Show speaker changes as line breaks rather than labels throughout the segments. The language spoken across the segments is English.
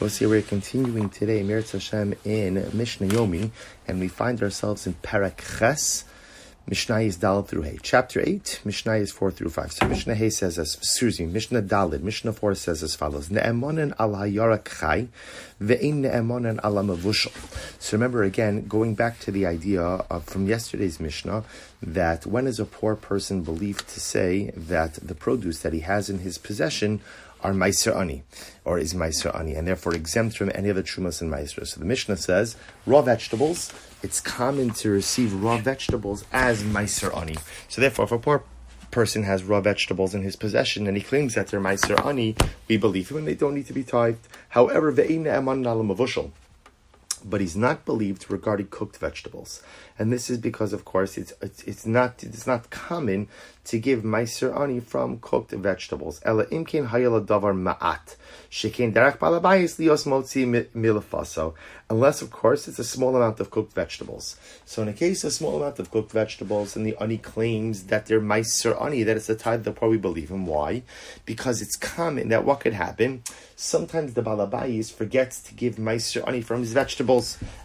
We'll see we're continuing today, Meretz Hashem, in Mishnah Yomi, and we find ourselves in Parak Ches, Mishnah is Dal through Hay. Chapter 8, Mishnah is 4 through 5. So Mishnah Hay says as, excuse me, Mishnah Dalid, Mishnah 4 says as follows, Ne'emonen al hayarak chai, ve'in ne'emonen al mavushal. So remember again, going back to the idea of from yesterday's Mishnah, that when is a poor person believed to say that the produce that he has in his possession are Meiser Ani, or is Meiser Ani, and therefore exempt from any other Trumas and Meiser. So the Mishnah says, raw vegetables, it's common to receive raw vegetables as Meiser Ani. So therefore, if a poor person has raw vegetables in his possession and he claims that they're Meiser Ani, we believe him and they don't need to be tithed. However, Ve'ina Eman Nalamavushal but he's not believed regarding cooked vegetables, and this is because, of course, it's it's, it's not it's not common to give meiser ani from cooked vegetables. Ela imkin davar ma'at unless, of course, it's a small amount of cooked vegetables. So, in a case of a small amount of cooked vegetables, and the ani claims that they're meiser ani, that it's a tithe, they'll probably believe him. Why? Because it's common that what could happen. Sometimes the balabayis forgets to give meiser ani from his vegetables,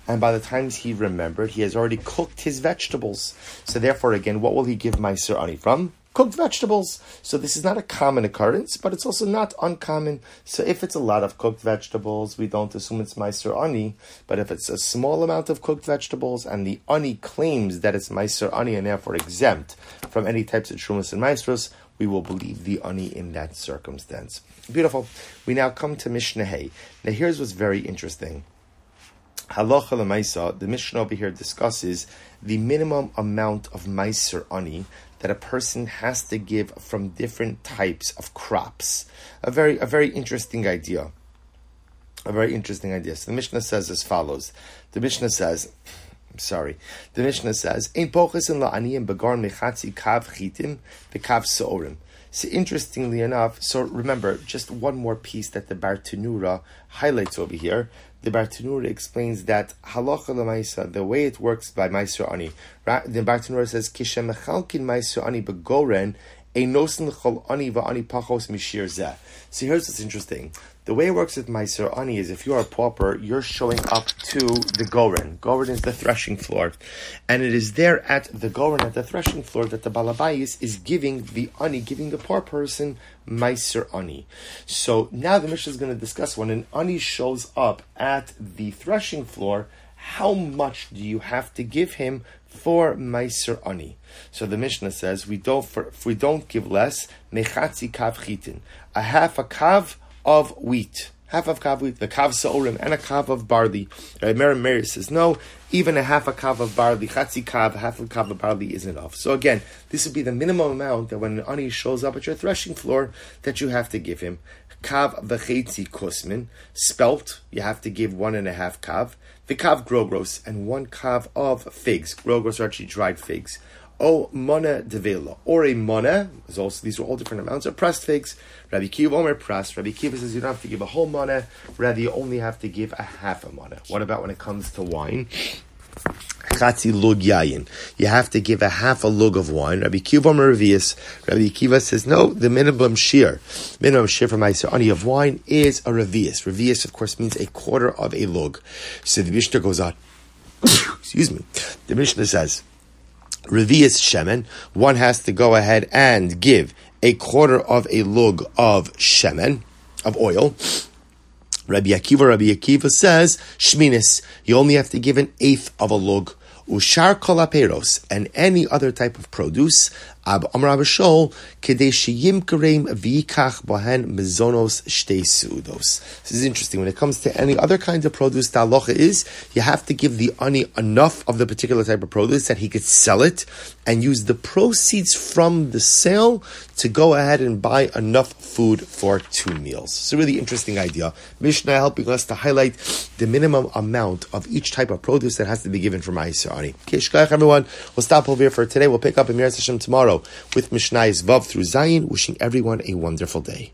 and by the time he remembered, he has already cooked his vegetables. So, therefore, again, what will he give meiser ani from? cooked vegetables. So this is not a common occurrence, but it's also not uncommon. So if it's a lot of cooked vegetables, we don't assume it's Meiser Ani. But if it's a small amount of cooked vegetables and the Ani claims that it's Meiser Ani and therefore exempt from any types of Trumas and Maasros, we will believe the Ani in that circumstance. Beautiful. We now come to Mishnah Hay. Now here's what's very interesting. Halacha lemaisa, the Mishnah over here discusses the minimum amount of Meiser Ani that a person has to give from different types of crops. A very, a very interesting idea. A very interesting idea. So the Mishnah says as follows. The Mishnah says, I'm sorry. The Mishnah says, "Ein poches in la'aniyim begar mechatzi kav chitim bekav seorim." So interestingly enough, so remember just one more piece that the Bartenura highlights over here. The Bartenura explains that halacha lemaisa, the way it works by Meiser Ani. The Bartenura says kishem mechalkin Meiser Ani begoren chol ani pachos mishir zeh. See, here's what's interesting. The way it works with Meiser Ani is if you are a pauper, you're showing up to the Goren. Goren is the threshing floor. And it is there at the Goren, at the threshing floor, that the Balabayis is giving the Ani, giving the poor person Meiser Ani. So now the Mishnah is going to discuss when an Ani shows up at the threshing floor, how much do you have to give him for Meiser Ani? So the Mishnah says we don't for, if we don't give less, mechatzi kav chitin, a half a kav of wheat. Half of kav wheat, the kav sa'orim, and a kav of barley. Rabbi Meir Meir says, no, even a half a kav of barley, chatzi kav, half a kav of barley isn't enough. So again, this would be the minimum amount that when an ani shows up at your threshing floor, that you have to give him. Kav v'chetzi kusmin, spelt, you have to give one and a half kav. The kav grogros, and one kav of figs. Grogros are actually dried figs o mona devela, or a mona, also, these are all different amounts of pressed figs. Rabbi Akiva Omer pressed. Rabbi Akiva says you don't have to give a whole mona, rather you only have to give a half a mona. What about when it comes to wine? Chatzi lug yayin. You have to give a half a lug of wine. Rabbi Akiva. Rabbi Akiva says no. The minimum shear, minimum shear for my ani of wine is a revius. Revius, of course, means a quarter of a lug. So the Mishnah goes on. Excuse me. The Mishnah says. Revius Shemen, one has to go ahead and give a quarter of a lug of Shemen, of oil. Rabbi Akiva, Rabbi Akiva says, Shminis, you only have to give an eighth of a lug. Ushar kolaperos, and any other type of produce, Ab Amar Abishol, Kadeshiyim Kareim Vikach Bohen Mezonos Shtei Sudos. This is interesting. When it comes to any other kinds of produce, the halacha is you have to give the ani enough of the particular type of produce that he could sell it and use the proceeds from the sale to go ahead and buy enough food for two meals. It's a really interesting idea. Mishnah helping us to highlight the minimum amount of each type of produce that has to be given for Ma'aser Ani. Okay, everyone. We'll stop over here for today. We'll pick up in Mir tomorrow with Mishnah's Vav through Zayin, wishing everyone a wonderful day.